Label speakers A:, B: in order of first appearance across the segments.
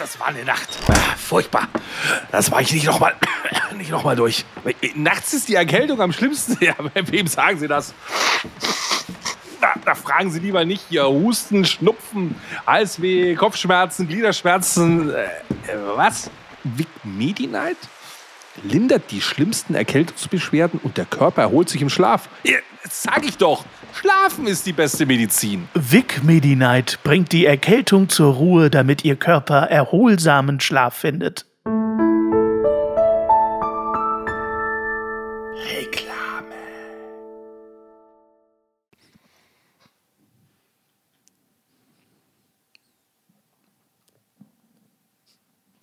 A: das war eine Nacht. Ah, furchtbar. Das war ich nicht nochmal noch durch. Nachts ist die Erkältung am schlimmsten. Ja, wem sagen Sie das? Da, da, fragen Sie lieber nicht hier Husten, Schnupfen, Halsweh, Kopfschmerzen, Gliederschmerzen. Äh, was? Vic Medi-Night? Lindert die schlimmsten Erkältungsbeschwerden und der Körper erholt sich im Schlaf. Ja, das sag ich doch. Schlafen ist die beste Medizin.
B: Vic Medi-Night bringt die Erkältung zur Ruhe, damit Ihr Körper erholsamen Schlaf findet. Reklame.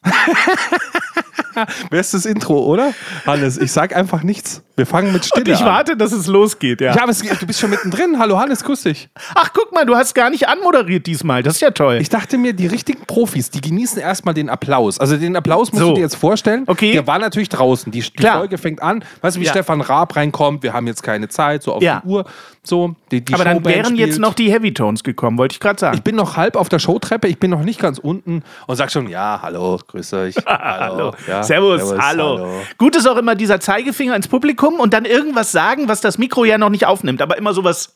A: Bestes Intro, oder? Hannes, ich sag einfach nichts. Wir fangen mit Stille
B: Und ich
A: an.
B: warte, dass es losgeht, ja.
A: Ja, aber es, du bist schon mittendrin. Hallo Hannes, grüß dich.
B: Ach, guck mal, du hast gar nicht anmoderiert diesmal. Das ist ja toll.
A: Ich dachte mir, die richtigen Profis, die genießen erstmal den Applaus. Also den Applaus musst
B: So.
A: du dir jetzt vorstellen.
B: Okay.
A: Der war natürlich draußen. Die, die. Folge fängt an. Weißt du, wie
B: Ja.
A: Stefan Raab reinkommt? Wir haben jetzt keine Zeit, so auf
B: Ja.
A: die Uhr. So, die, die
B: Aber dann
A: Showband
B: wären jetzt
A: spielt.
B: noch die Heavy Tones gekommen, wollte ich gerade sagen.
A: Ich bin noch halb auf der Showtreppe, ich bin noch nicht ganz unten und sag schon, ja, hallo, grüß euch. Hallo. Ja,
B: Servus, hallo. Gut ist auch immer dieser Zeigefinger ins Publikum und dann irgendwas sagen, was das Mikro ja noch nicht aufnimmt, aber immer sowas.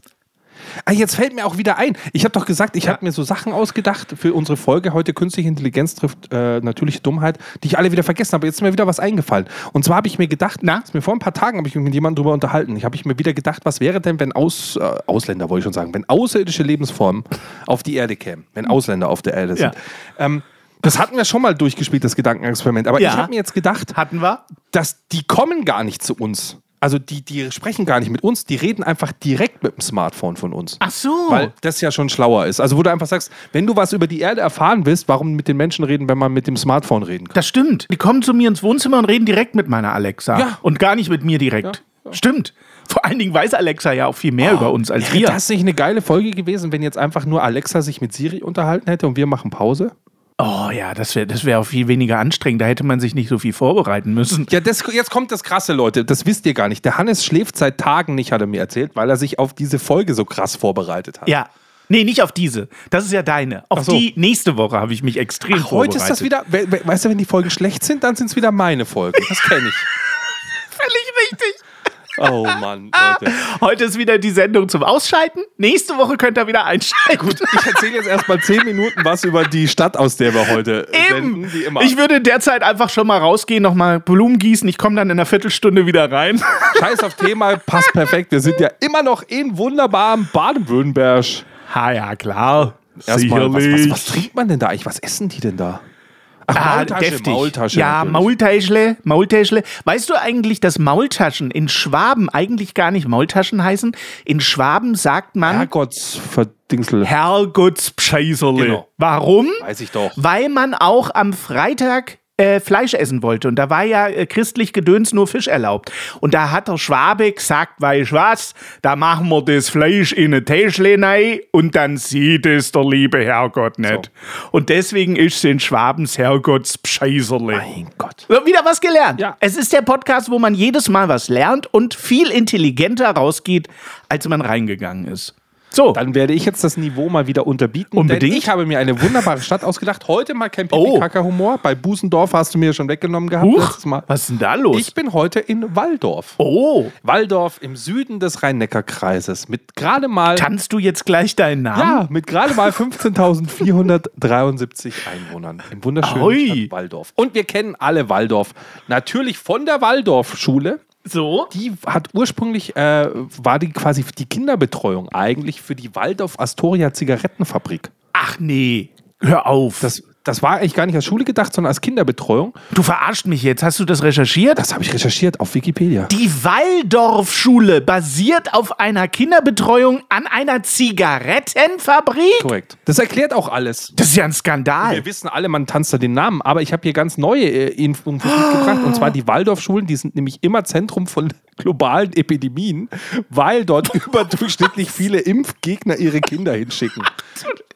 A: Ah, jetzt fällt mir auch wieder ein. Ich habe doch gesagt, ich habe mir so Sachen ausgedacht für unsere Folge heute. Künstliche Intelligenz trifft äh, natürliche Dummheit, die ich alle wieder vergessen habe. Jetzt ist mir wieder was eingefallen. Und zwar habe ich mir gedacht, na, mir vor ein paar Tagen habe ich mich mit jemandem drüber unterhalten. Ich habe ich mir wieder gedacht, was wäre denn, wenn Aus, äh, Ausländer, wollte ich schon sagen, wenn außerirdische Lebensformen auf die Erde kämen, wenn Ausländer auf der Erde sind.
B: Ja.
A: Ähm, das hatten wir schon mal durchgespielt, das Gedankenexperiment. Aber
B: Ja.
A: ich habe mir jetzt gedacht,
B: Hatten wir?
A: dass die kommen gar nicht zu uns. Also die, die sprechen gar nicht mit uns, die reden einfach direkt mit dem Smartphone von uns.
B: Ach so.
A: Weil das ja schon schlauer ist. Also wo du einfach sagst, wenn du was über die Erde erfahren willst, warum mit den Menschen reden, wenn man mit dem Smartphone reden kann?
B: Das stimmt. Die kommen zu mir ins Wohnzimmer und reden direkt mit meiner Alexa.
A: Ja.
B: Und gar nicht mit mir direkt. Stimmt. Vor allen Dingen weiß Alexa ja auch viel mehr über uns als
A: Wäre
B: wir.
A: das nicht eine geile Folge gewesen, wenn jetzt einfach nur Alexa sich mit Siri unterhalten hätte und wir machen Pause?
B: Oh ja, das wäre das wär auch viel weniger anstrengend. Da hätte man sich nicht so viel vorbereiten müssen.
A: Ja, das, jetzt kommt das Krasse, Leute. Das wisst ihr gar nicht. Der Hannes schläft seit Tagen nicht, hat er mir erzählt, weil er sich auf diese Folge so krass vorbereitet hat.
B: Ja. Nee, nicht auf diese. Das ist ja deine. Auf
A: so.
B: die nächste Woche habe ich mich extrem
A: Ach, heute ist das
B: vorbereitet.
A: wieder, we- we- weißt du, wenn die Folgen schlecht sind, dann sind es wieder meine Folgen. Das kenne ich.
B: Völlig richtig.
A: Oh Mann, Leute.
B: Heute ist wieder die Sendung zum Ausschalten. Nächste Woche könnt ihr wieder einschalten. Gut,
A: Ich erzähle jetzt erstmal zehn Minuten was über die Stadt, aus der wir heute
B: Eben.
A: senden, wie immer.
B: Ich würde derzeit einfach schon mal rausgehen, nochmal Blumen gießen. Ich komme dann in einer Viertelstunde wieder rein.
A: Scheiß auf Thema, passt perfekt. Wir sind ja immer noch in wunderbarem Baden-Württemberg.
B: Ha, ja, klar.
A: Erstmal, was, was, was trinkt man denn da eigentlich? Was essen die denn da? Ach,
B: Ah,
A: Maultasche,
B: deftig.
A: Maultasche.
B: Ja,
A: natürlich.
B: Maultäschle, Maultäschle. Weißt du eigentlich, dass Maultaschen in Schwaben eigentlich gar nicht Maultaschen heißen? In Schwaben sagt man
A: Herrgottsverdingsel.
B: Herrgottspscheißerle.
A: Genau.
B: Warum?
A: Weiß ich doch.
B: Weil man auch am Freitag äh, Fleisch essen wollte. Und da war ja äh, christlich Gedöns nur Fisch erlaubt. Und da hat der Schwabe gesagt, weißt was, da machen wir das Fleisch in eine Täschle rein und dann sieht es der liebe Herrgott nicht. Und deswegen ist es in Schwabens Herrgottspscheißerle.
A: Mein Gott.
B: So, Wieder was gelernt.
A: Ja.
B: Es ist der Podcast, wo man jedes Mal was lernt und viel intelligenter rausgeht, als man reingegangen ist. So.
A: Dann werde ich jetzt das Niveau mal wieder unterbieten.
B: Unbedingt.
A: Ich habe mir eine wunderbare Stadt ausgedacht. Heute mal kein
B: Oh.
A: Pipi-Kaka-Humor. Bei Busendorf hast du mir schon weggenommen gehabt
B: Huch, was ist denn da los?
A: Ich bin heute in Waldorf.
B: oh,
A: Waldorf im Süden des Rhein-Neckar-Kreises mit gerade mal
B: kannst du jetzt gleich deinen Namen?
A: ja, mit gerade mal 15.473 Einwohnern im wunderschönen. Stadt Waldorf. Und wir kennen alle Waldorf. Natürlich von der Waldorfschule.
B: So?
A: Die hat ursprünglich, äh, war die quasi die Kinderbetreuung eigentlich für die Waldorf Astoria Zigarettenfabrik.
B: Ach nee, hör auf.
A: Das, das war eigentlich gar nicht als Schule gedacht, sondern als Kinderbetreuung.
B: du verarscht mich jetzt. Hast du das recherchiert?
A: Das habe ich recherchiert auf Wikipedia.
B: Die Waldorfschule basiert auf einer Kinderbetreuung an einer Zigarettenfabrik?
A: Korrekt. Das erklärt auch alles.
B: Das ist ja ein Skandal.
A: Wir wissen alle, man tanzt da den Namen, aber ich habe hier ganz neue äh, Infos mitgebracht. Und zwar die Waldorfschulen, die sind nämlich immer Zentrum von globalen Epidemien, weil dort überdurchschnittlich viele Impfgegner ihre Kinder hinschicken.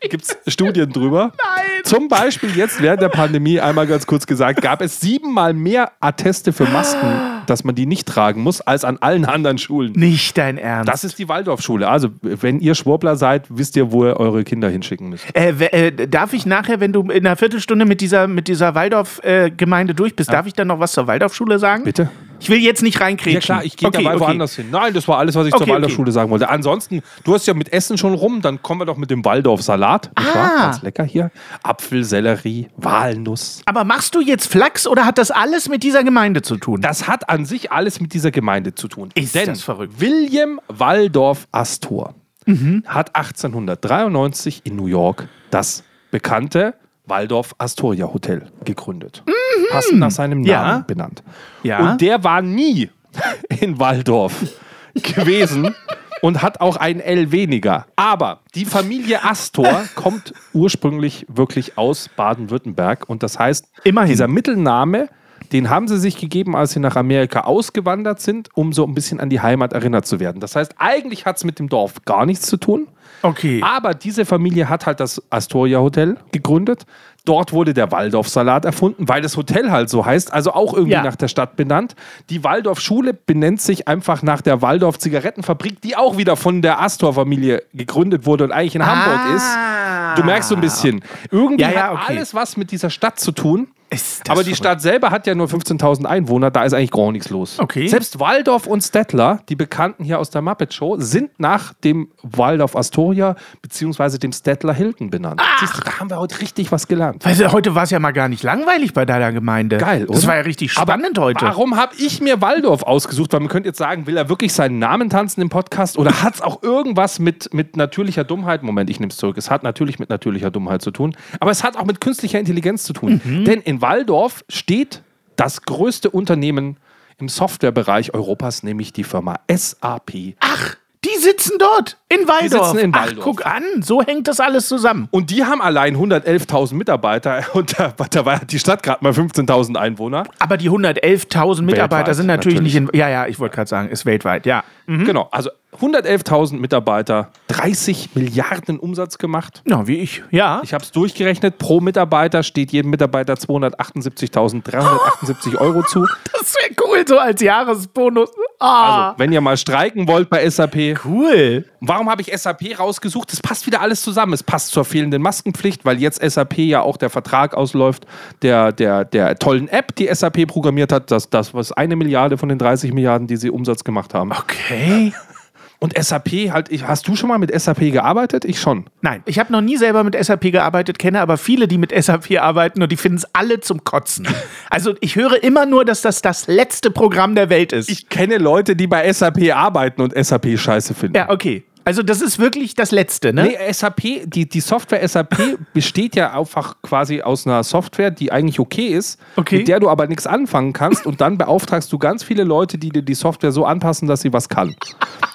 A: Gibt es Studien drüber. Nein. Zum Beispiel jetzt während der Pandemie, einmal ganz kurz gesagt, gab es siebenmal mehr Atteste für Masken, dass man die nicht tragen muss, als an allen anderen Schulen.
B: Nicht dein Ernst.
A: Das ist die Waldorfschule. Also, wenn ihr Schwurbler seid, wisst ihr, wo ihr eure Kinder hinschicken müsst.
B: Äh, äh, darf ich nachher, wenn du in einer Viertelstunde mit dieser, mit dieser Waldorf-Gemeinde durch bist, darf ich dann noch was zur Waldorfschule sagen?
A: Bitte?
B: Ich will jetzt nicht reinkriegen.
A: Ja klar, ich gehe dabei woanders hin. Nein, das war alles, was ich zur
B: Okay,
A: Waldorfschule sagen wollte. Ansonsten, du hast ja mit Essen schon rum, dann kommen wir doch mit dem Waldorf-Salat.
B: Ah.
A: Ganz lecker hier. Apfel, Sellerie, Walnuss.
B: Aber machst du jetzt Flachs oder hat das alles mit dieser Gemeinde zu tun?
A: Das hat an sich alles mit dieser Gemeinde zu tun.
B: Ist
A: Denn
B: das verrückt.
A: William Waldorf Astor hat 1893 in New York das bekannte Waldorf Astoria Hotel gegründet. Passend nach seinem Namen
B: Ja.
A: benannt.
B: Ja.
A: Und der war nie in Waldorf gewesen und hat auch ein L weniger. Aber die Familie Astor kommt ursprünglich wirklich aus Baden-Württemberg und das heißt,
B: Immerhin.
A: dieser Mittelname, den haben sie sich gegeben, als sie nach Amerika ausgewandert sind, um so ein bisschen an die Heimat erinnert zu werden. Das heißt, eigentlich hat es mit dem Dorf gar nichts zu tun.
B: Okay.
A: Aber diese Familie hat halt das Astoria Hotel gegründet. Dort wurde der Waldorf-Salat erfunden, weil das Hotel halt so heißt, also auch irgendwie
B: Ja.
A: nach der Stadt benannt. Die Waldorf-Schule benennt sich einfach nach der Waldorf-Zigarettenfabrik, die auch wieder von der Astor-Familie gegründet wurde und eigentlich in Hamburg ist. Du merkst so ein bisschen, irgendwie
B: Ja, ja,
A: hat
B: okay.
A: alles was mit dieser Stadt zu tun. Aber die
B: verrückt.
A: Stadt selber hat ja nur 15.000 Einwohner, da ist eigentlich gar nichts los.
B: Okay.
A: Selbst Waldorf und Stettler, die Bekannten hier aus der Muppet Show, sind nach dem Waldorf Astoria bzw. dem Stettler Hilton benannt. Siehst du, da haben wir heute richtig was gelernt.
B: Weißt du, heute war es ja mal gar nicht langweilig bei deiner Gemeinde.
A: Geil,
B: Das
A: oder?
B: war ja richtig spannend heute.
A: Warum habe ich mir Waldorf ausgesucht? Weil man könnte jetzt sagen, will er wirklich seinen Namen tanzen im Podcast oder hat es auch irgendwas mit, mit natürlicher Dummheit? Moment, ich nehme es zurück. Es hat natürlich mit natürlicher Dummheit zu tun, aber es hat auch mit künstlicher Intelligenz zu tun.
B: Mhm.
A: Denn in Waldorf steht das größte Unternehmen im Softwarebereich Europas, nämlich die Firma SAP.
B: Ach, die sitzen dort in Waldorf.
A: sitzen in
B: Ach,
A: Waldorf.
B: guck an, so hängt das alles zusammen.
A: Und die haben allein 111.000 Mitarbeiter und da, dabei hat die Stadt gerade mal 15.000 Einwohner.
B: Aber die 111.000 Mitarbeiter
A: Weltweit,
B: sind natürlich,
A: natürlich.
B: nicht in. Ja, ja, ich wollte gerade sagen, ist weltweit, ja.
A: Genau, also 111.000 Mitarbeiter, 30 Milliarden Umsatz gemacht.
B: Ja, wie ich. Ja.
A: Ich habe es durchgerechnet. Pro Mitarbeiter steht jedem Mitarbeiter 278.378 Euro zu.
B: Das wäre cool, so als Jahresbonus. Ah,
A: Also, wenn ihr mal streiken wollt bei SAP.
B: cool.
A: Warum habe ich SAP rausgesucht? Das passt wieder alles zusammen. Es passt zur fehlenden Maskenpflicht, weil jetzt SAP ja auch der Vertrag ausläuft, der, der, der tollen App, die SAP programmiert hat. Das, das was eine Milliarde von den 30 Milliarden, die sie Umsatz gemacht haben.
B: Okay.
A: Und SAP, halt, ich, hast du schon mal mit SAP gearbeitet? Ich schon.
B: Nein, ich habe noch nie selber mit SAP gearbeitet, kenne aber viele, die mit SAP arbeiten und die finden es alle zum Kotzen. Also ich höre immer nur, dass das das letzte Programm der Welt ist.
A: Ich kenne Leute, die bei SAP arbeiten und SAP scheiße finden.
B: ja, okay. Also das ist wirklich das letzte, ne?
A: Nee, SAP, die, die Software SAP besteht ja einfach quasi aus einer Software, die eigentlich okay ist,
B: Okay.
A: mit der du aber nichts anfangen kannst und dann beauftragst du ganz viele Leute, die dir die Software so anpassen, dass sie was kann.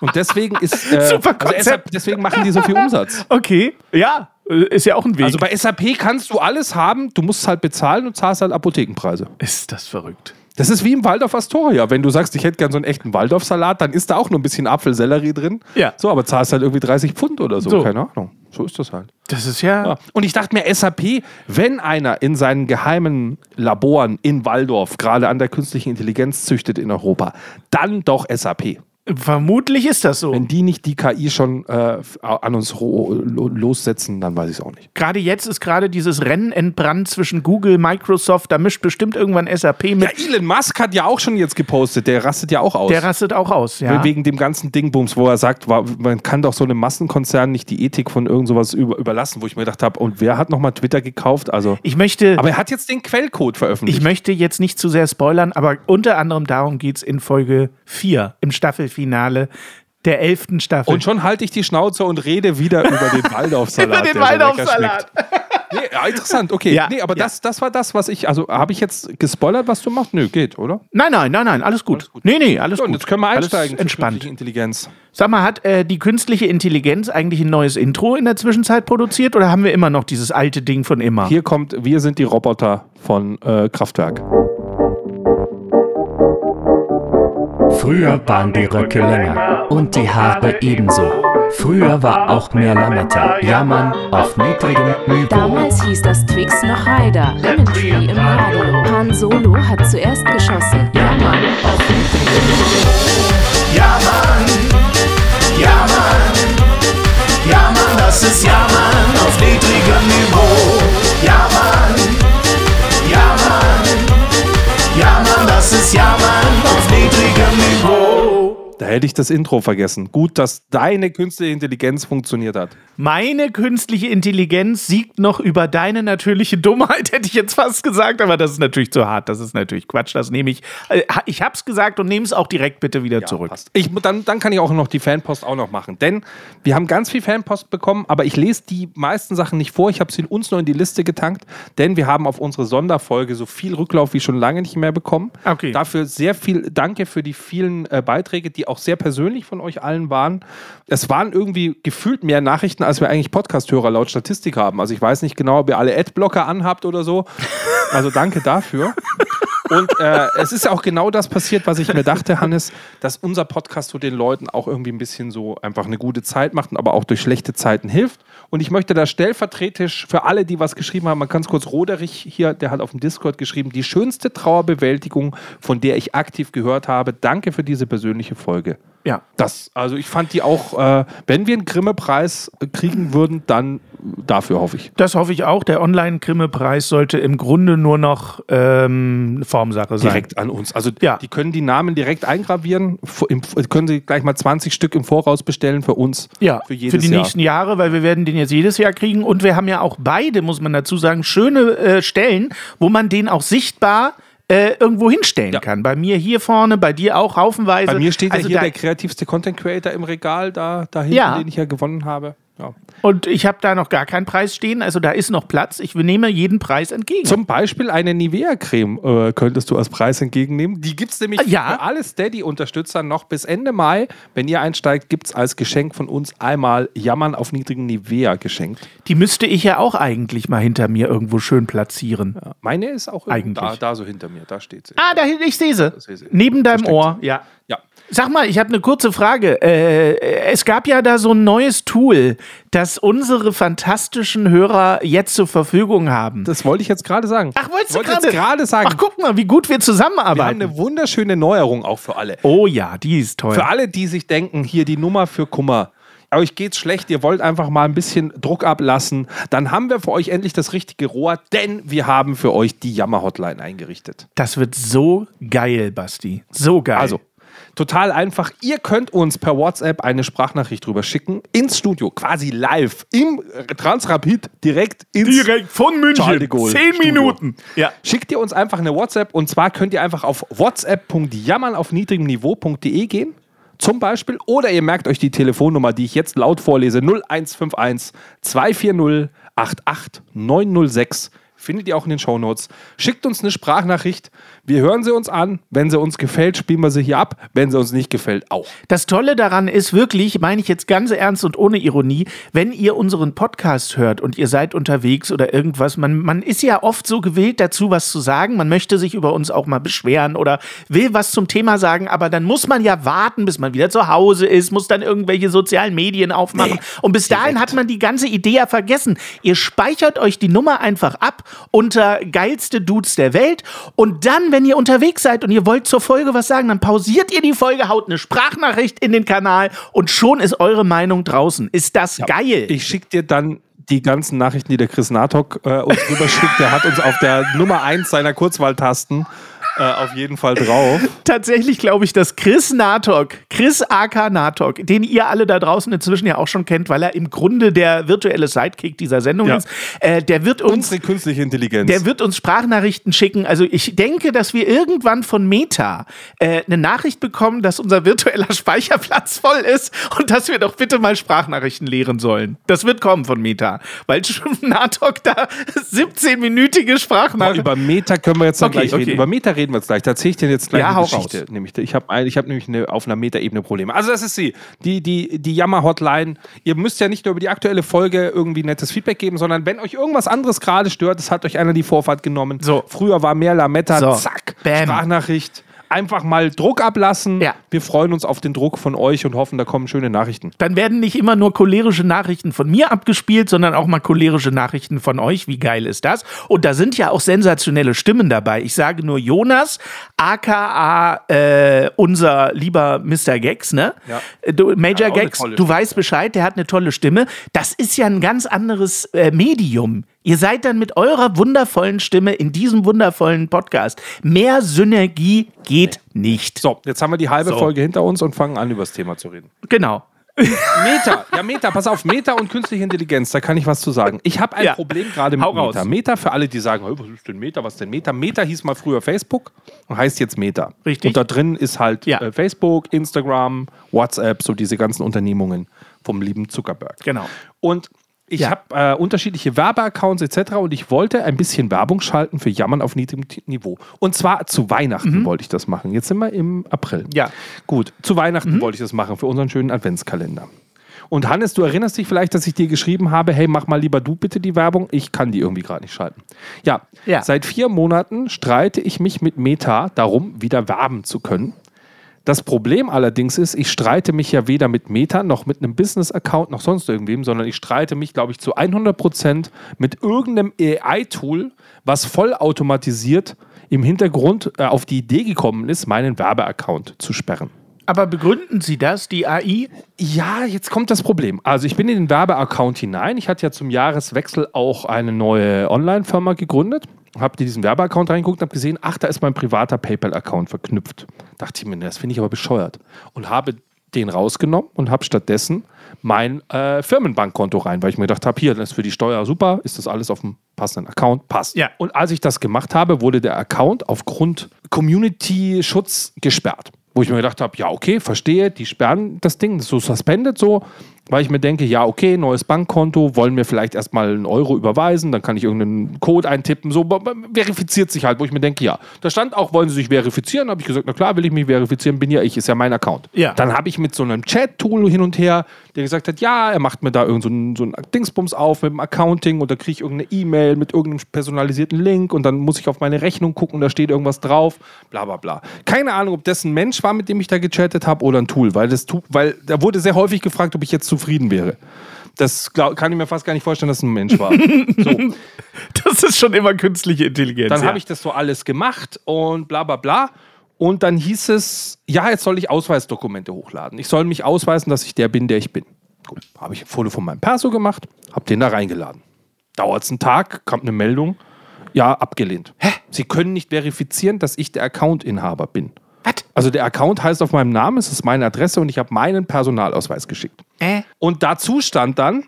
A: Und deswegen ist äh,
B: Super
A: also
B: Konzept.
A: SAP, deswegen machen die so viel Umsatz.
B: Okay, ja, ist ja auch ein Weg.
A: Also bei SAP kannst du alles haben, du musst halt bezahlen und zahlst halt Apothekenpreise.
B: ist das verrückt.
A: Das ist wie im Waldorf Astoria. Wenn du sagst, ich hätte gern so einen echten Waldorf-Salat, dann ist da auch nur ein bisschen Apfelsellerie drin.
B: Ja.
A: So, aber zahlst halt irgendwie 30 Pfund oder so.
B: So.
A: Keine Ahnung. So ist das halt.
B: Das ist ja.
A: Ja. Und ich dachte mir, SAP, wenn einer in seinen geheimen Laboren in Waldorf gerade an der künstlichen Intelligenz züchtet in Europa, dann doch SAP.
B: Vermutlich ist das so.
A: Wenn die nicht die KI schon äh, an uns lossetzen, dann weiß ich es auch nicht.
B: Gerade jetzt ist gerade dieses Rennen entbrannt zwischen Google, Microsoft, da mischt bestimmt irgendwann SAP
A: Ja,
B: mit.
A: Elon Musk hat ja auch schon jetzt gepostet, der rastet ja auch aus.
B: Der rastet auch aus, ja.
A: Wegen dem ganzen Dingbums, wo er sagt, man kann doch so einem Massenkonzern nicht die Ethik von irgend sowas über, überlassen, wo ich mir gedacht habe, und wer hat nochmal Twitter gekauft? Also,
B: Ich möchte,
A: aber er hat jetzt den Quellcode veröffentlicht.
B: ich möchte jetzt nicht zu sehr spoilern, aber unter anderem darum geht es in Folge 4 im Staffelfinale der 11. Staffel.
A: und schon halte ich die Schnauze und rede wieder über den Waldorfsalat.
B: Über den Waldorfsalat.
A: Nee, ja, interessant, okay.
B: Ja,
A: nee, aber
B: ja.
A: das, das war das, was ich. Also, habe ich jetzt gespoilert, was du machst? Nö, geht, oder?
B: Nein, nein, nein, nein, alles gut. Nee, nee, alles
A: So,
B: gut.
A: und jetzt können wir
B: Alles
A: einsteigen. zur
B: Entspannt.
A: Intelligenz.
B: Sag mal, hat äh, die künstliche Intelligenz eigentlich ein neues Intro in der Zwischenzeit produziert oder haben wir immer noch dieses alte Ding von immer?
A: Hier kommt, wir sind die Roboter von äh, Kraftwerk.
C: Früher waren die Röcke länger und die Haare ebenso. Früher war auch mehr Lametta. Jammern auf niedrigem Niveau.
D: Damals hieß das Twix noch Ryder. Lemon Tree im Radio. Han Solo hat zuerst geschossen. Ja, Mann, auf niedrigem Niveau.
B: Ja, Mann. Ja, Mann. Ja, Mann, das ist Ja, Mann auf niedrigem Niveau.
A: Hätte ich das Intro vergessen. Gut, dass deine künstliche Intelligenz funktioniert hat.
B: Meine künstliche Intelligenz siegt noch über deine natürliche Dummheit, hätte ich jetzt fast gesagt, aber das ist natürlich zu hart. Das ist natürlich Quatsch. Das nehme ich. äh, Ich hab's gesagt und nehme es auch direkt bitte wieder zurück.
A: Passt. Ich, dann, dann kann ich auch noch die Fanpost auch noch machen. Denn wir haben ganz viel Fanpost bekommen, aber ich lese die meisten Sachen nicht vor. Ich habe sie uns nur in die Liste getankt, denn wir haben auf unsere Sonderfolge so viel Rücklauf wie schon lange nicht mehr bekommen.
B: Okay.
A: Dafür sehr viel Danke für die vielen äh, Beiträge, die auch sehr persönlich von euch allen waren. Es waren irgendwie gefühlt mehr Nachrichten, als wir eigentlich Podcast-Hörer laut Statistik haben. Also ich weiß nicht genau, ob ihr alle Adblocker anhabt oder so. Also danke dafür. Und äh, es ist ja auch genau das passiert, was ich mir dachte, Hannes, dass unser Podcast so den Leuten auch irgendwie ein bisschen so einfach eine gute Zeit macht, aber auch durch schlechte Zeiten hilft. Und ich möchte da stellvertretend für alle, die was geschrieben haben, kann es kurz Roderich hier, der hat auf dem Discord geschrieben, die schönste Trauerbewältigung, von der ich aktiv gehört habe. Danke für diese persönliche Folge.
B: Ja.
A: Das, also ich fand die auch, äh, wenn wir einen Grimme-Preis kriegen würden, dann dafür hoffe ich.
B: Das hoffe ich auch. Der Online-Grimme-Preis sollte im Grunde nur noch ähm, eine Formsache sein.
A: direkt an uns. Also
B: Ja.
A: die können die Namen direkt eingravieren, im- können sie gleich mal 20 Stück im Voraus bestellen für uns.
B: Ja,
A: für
B: für,
A: jedes
B: die
A: Jahr.
B: nächsten Jahre, weil wir werden den jetzt jedes Jahr kriegen. Und wir haben ja auch beide, muss man dazu sagen, schöne äh, Stellen, wo man den auch sichtbar äh, irgendwo hinstellen
A: Ja.
B: kann. Bei mir hier vorne, bei dir auch haufenweise.
A: Bei mir steht
B: also
A: ja hier der kreativste Content Creator im Regal da, da hinten,
B: Ja.
A: den ich ja gewonnen habe. Ja.
B: Und ich habe da noch gar keinen Preis stehen, also da ist noch Platz. Ich nehme jeden Preis entgegen.
A: Zum Beispiel eine Nivea-Creme äh, könntest du als Preis entgegennehmen. Die gibt es nämlich
B: Ah, ja.
A: für alle Steady-Unterstützer noch bis Ende Mai. Wenn ihr einsteigt, gibt es als Geschenk von uns einmal Jammern auf niedrigen Nivea geschenkt.
B: Die müsste ich ja auch eigentlich mal hinter mir irgendwo schön platzieren.
A: Meine ist auch
B: Eigentlich.
A: Da, da so hinter mir, da steht sie.
B: Ah, da ich sehe sie.
A: sehe sie.
B: Neben deinem
A: Versteckt.
B: Ohr, ja.
A: Ja.
B: Sag mal, ich habe eine kurze Frage. Äh, es gab ja da so ein neues Tool, das unsere fantastischen Hörer jetzt zur Verfügung haben.
A: Das wollte ich jetzt gerade sagen.
B: Ach, wolltest du
A: wollte
B: gerade?
A: gerade sagen.
B: Ach, guck mal, wie gut wir
A: wir haben
B: zusammenarbeiten.
A: eine wunderschöne Neuerung auch für alle.
B: oh ja, die ist toll.
A: Für alle, die sich denken, hier die Nummer für Kummer. Euch geht's schlecht, ihr wollt einfach mal ein bisschen Druck ablassen. Dann haben wir für euch endlich das richtige Rohr, denn wir haben für euch die Jammer-Hotline eingerichtet.
B: Das wird so geil, Basti. So geil.
A: Also, total einfach. Ihr könnt uns per WhatsApp eine Sprachnachricht drüber schicken, ins Studio, quasi live, im Transrapid, direkt ins
B: direkt von München. Zehn. Minuten. Ja.
A: Schickt ihr uns einfach eine WhatsApp und zwar könnt ihr einfach auf whatsapp.jammern auf niedrigem Niveau.de gehen. Zum Beispiel. Oder ihr merkt euch die Telefonnummer, die ich jetzt laut vorlese: 0151 240 88906. Findet ihr auch in den Shownotes. Schickt uns eine Sprachnachricht. Wir hören sie uns an. Wenn sie uns gefällt, spielen wir sie hier ab. Wenn sie uns nicht gefällt, auch.
B: Das Tolle daran ist wirklich, meine ich jetzt ganz ernst und ohne Ironie, wenn ihr unseren Podcast hört und ihr seid unterwegs oder irgendwas, man, man ist ja oft so gewillt dazu, was zu sagen. Man möchte sich über uns auch mal beschweren oder will was zum Thema sagen, aber dann muss man ja warten, bis man wieder zu Hause ist, muss dann irgendwelche sozialen Medien aufmachen. und bis dahin hat man die ganze Idee ja vergessen. Ihr speichert euch die Nummer einfach ab unter geilste Dudes der Welt und dann, wenn ihr unterwegs seid und ihr wollt zur Folge was sagen, dann pausiert ihr die Folge, haut eine Sprachnachricht in den Kanal und schon ist eure Meinung draußen. Ist das geil?
A: Ich schicke dir dann die ganzen Nachrichten, die der Chris Natok äh, uns rüberschickt. Der hat uns auf der Nummer 1 seiner Kurzwahltasten äh, auf jeden Fall drauf.
B: Tatsächlich glaube ich, dass Chris Natok, Chris AK Natok, den ihr alle da draußen inzwischen ja auch schon kennt, weil er im Grunde der virtuelle Sidekick dieser Sendung
A: Ja.
B: ist, äh, der wird uns
A: Unsere künstliche Intelligenz.
B: Der wird uns Sprachnachrichten schicken. Also ich denke, dass wir irgendwann von Meta äh, eine Nachricht bekommen, dass unser virtueller Speicherplatz voll ist und dass wir doch bitte mal Sprachnachrichten lehren sollen. Das wird kommen von Meta, weil schon Natok da 17-minütige
A: Boah,
B: Sprachnachrichten.
A: über Meta können wir jetzt noch
B: Okay,
A: gleich reden.
B: okay.
A: Über Meta reden wir jetzt gleich. Da erzähle ich dir jetzt gleich
B: Ja,
A: eine Geschichte.
B: raus.
A: Nämlich, ich habe ich hab nämlich eine, auf einer Meta-Ebene Probleme. Also das ist sie, die, die, die Jammer-Hotline. Ihr müsst ja nicht nur über die aktuelle Folge irgendwie nettes Feedback geben, sondern wenn euch irgendwas anderes gerade stört, es hat euch einer die Vorfahrt genommen.
B: So.
A: Früher war mehr Lametta,
B: So.
A: zack,
B: Bam.
A: Sprachnachricht. Einfach mal Druck ablassen.
B: Ja.
A: Wir freuen uns auf den Druck von euch und hoffen, da kommen schöne Nachrichten.
B: Dann werden nicht immer nur cholerische Nachrichten von mir abgespielt, sondern auch mal cholerische Nachrichten von euch. Wie geil ist das? Und da sind ja auch sensationelle Stimmen dabei. Ich sage nur Jonas, aka äh, unser lieber Mr. Gags, ne?
A: Ja.
B: Du, Major Gags,
A: tolle
B: du weißt Bescheid, der hat eine tolle Stimme. Das ist ja ein ganz anderes äh, Medium. Ihr seid dann mit eurer wundervollen Stimme in diesem wundervollen Podcast. Mehr Synergie geht nicht.
A: So, jetzt haben wir die halbe
B: So.
A: Folge hinter uns und fangen an, über das Thema zu reden.
B: Genau.
A: Meta, ja, Meta, pass auf, Meta und künstliche Intelligenz, da kann ich was zu sagen. Ich habe ein
B: Ja.
A: Problem gerade mit
B: Hau raus.
A: Meta. Meta, für alle, die sagen, "Hey, was ist denn Meta, was ist denn Meta? Meta hieß mal früher Facebook und heißt jetzt Meta.
B: Richtig.
A: Und da drin ist halt
B: Ja.
A: äh, Facebook, Instagram, WhatsApp, so diese ganzen Unternehmungen vom lieben Zuckerberg.
B: Genau.
A: Und ich
B: Ja.
A: habe äh, unterschiedliche Werbeaccounts etc. und ich wollte ein bisschen Werbung schalten für Jammern auf niedrigem Niveau. Und zwar zu Weihnachten wollte ich das machen. Jetzt sind wir im April.
B: Mhm. Ja. Mhm.
A: Gut, zu Weihnachten wollte ich das machen für unseren schönen Adventskalender. Und Hannes, du erinnerst dich vielleicht, dass ich dir geschrieben habe, hey, mach mal lieber du bitte die Werbung. Ich kann die irgendwie gerade nicht schalten. Ja,
B: Ja.
A: seit vier Monaten streite ich mich mit Meta darum, wieder werben zu können. Das Problem allerdings ist, ich streite mich ja weder mit Meta noch mit einem Business-Account noch sonst irgendwem, sondern ich streite mich, glaube ich, zu 100% mit irgendeinem AI-Tool, was vollautomatisiert im Hintergrund äh, auf die Idee gekommen ist, meinen Werbeaccount zu sperren.
B: Aber begründen Sie das, die AI?
A: Ja, jetzt kommt das Problem. Also ich bin in den Werbeaccount hinein. Ich hatte ja zum Jahreswechsel auch eine neue Online-Firma gegründet. Habe diesen Werbeaccount reingeguckt und habe gesehen, ach, da ist mein privater PayPal-Account verknüpft. Dachte ich mir, das finde ich aber bescheuert. Und habe den rausgenommen und habe stattdessen mein äh, Firmenbankkonto rein, weil ich mir gedacht habe, hier, das ist für die Steuer super, ist das alles auf dem passenden Account, passt.
B: Ja.
A: Und als ich das gemacht habe, wurde der Account aufgrund Community-Schutz gesperrt. Wo ich mir gedacht habe, ja, okay, verstehe, die sperren das Ding, das ist so suspended so, weil ich mir denke, ja, okay, neues Bankkonto, wollen mir vielleicht erstmal einen Euro überweisen, dann kann ich irgendeinen Code eintippen, so verifiziert sich halt, wo ich mir denke, ja. Da stand auch, wollen Sie sich verifizieren? Habe ich gesagt, na klar, will ich mich verifizieren, bin ja ich, ist ja mein Account.
B: Ja.
A: Dann habe ich mit so einem Chat-Tool hin und her, der gesagt hat, ja, er macht mir da irgend so einen, so einen Dingsbums auf mit dem Accounting und da kriege ich irgendeine E-Mail mit irgendeinem personalisierten Link und dann muss ich auf meine Rechnung gucken, da steht irgendwas drauf, bla bla bla. Keine Ahnung, ob das ein Mensch war, mit dem ich da gechattet habe oder ein Tool, weil das weil da wurde sehr häufig gefragt, ob ich jetzt zufrieden wäre. Das glaub, kann ich mir fast gar nicht vorstellen, dass es ein Mensch war. so,
B: Das ist schon immer künstliche Intelligenz.
A: dann
B: ja.
A: habe ich das so alles gemacht und bla bla bla. Und dann hieß es, ja, jetzt soll ich Ausweisdokumente hochladen. Ich soll mich ausweisen, dass ich der bin, der ich bin. Gut, habe ich ein Foto von meinem Perso gemacht, habe den da reingeladen. Dauert es einen Tag, kommt eine Meldung, ja, abgelehnt. Hä? Sie können nicht verifizieren, dass ich der Accountinhaber bin.
B: Was?
A: Also der Account heißt auf meinem Namen, es ist meine Adresse und ich habe meinen Personalausweis geschickt.
B: Äh?
A: Und dazu stand dann,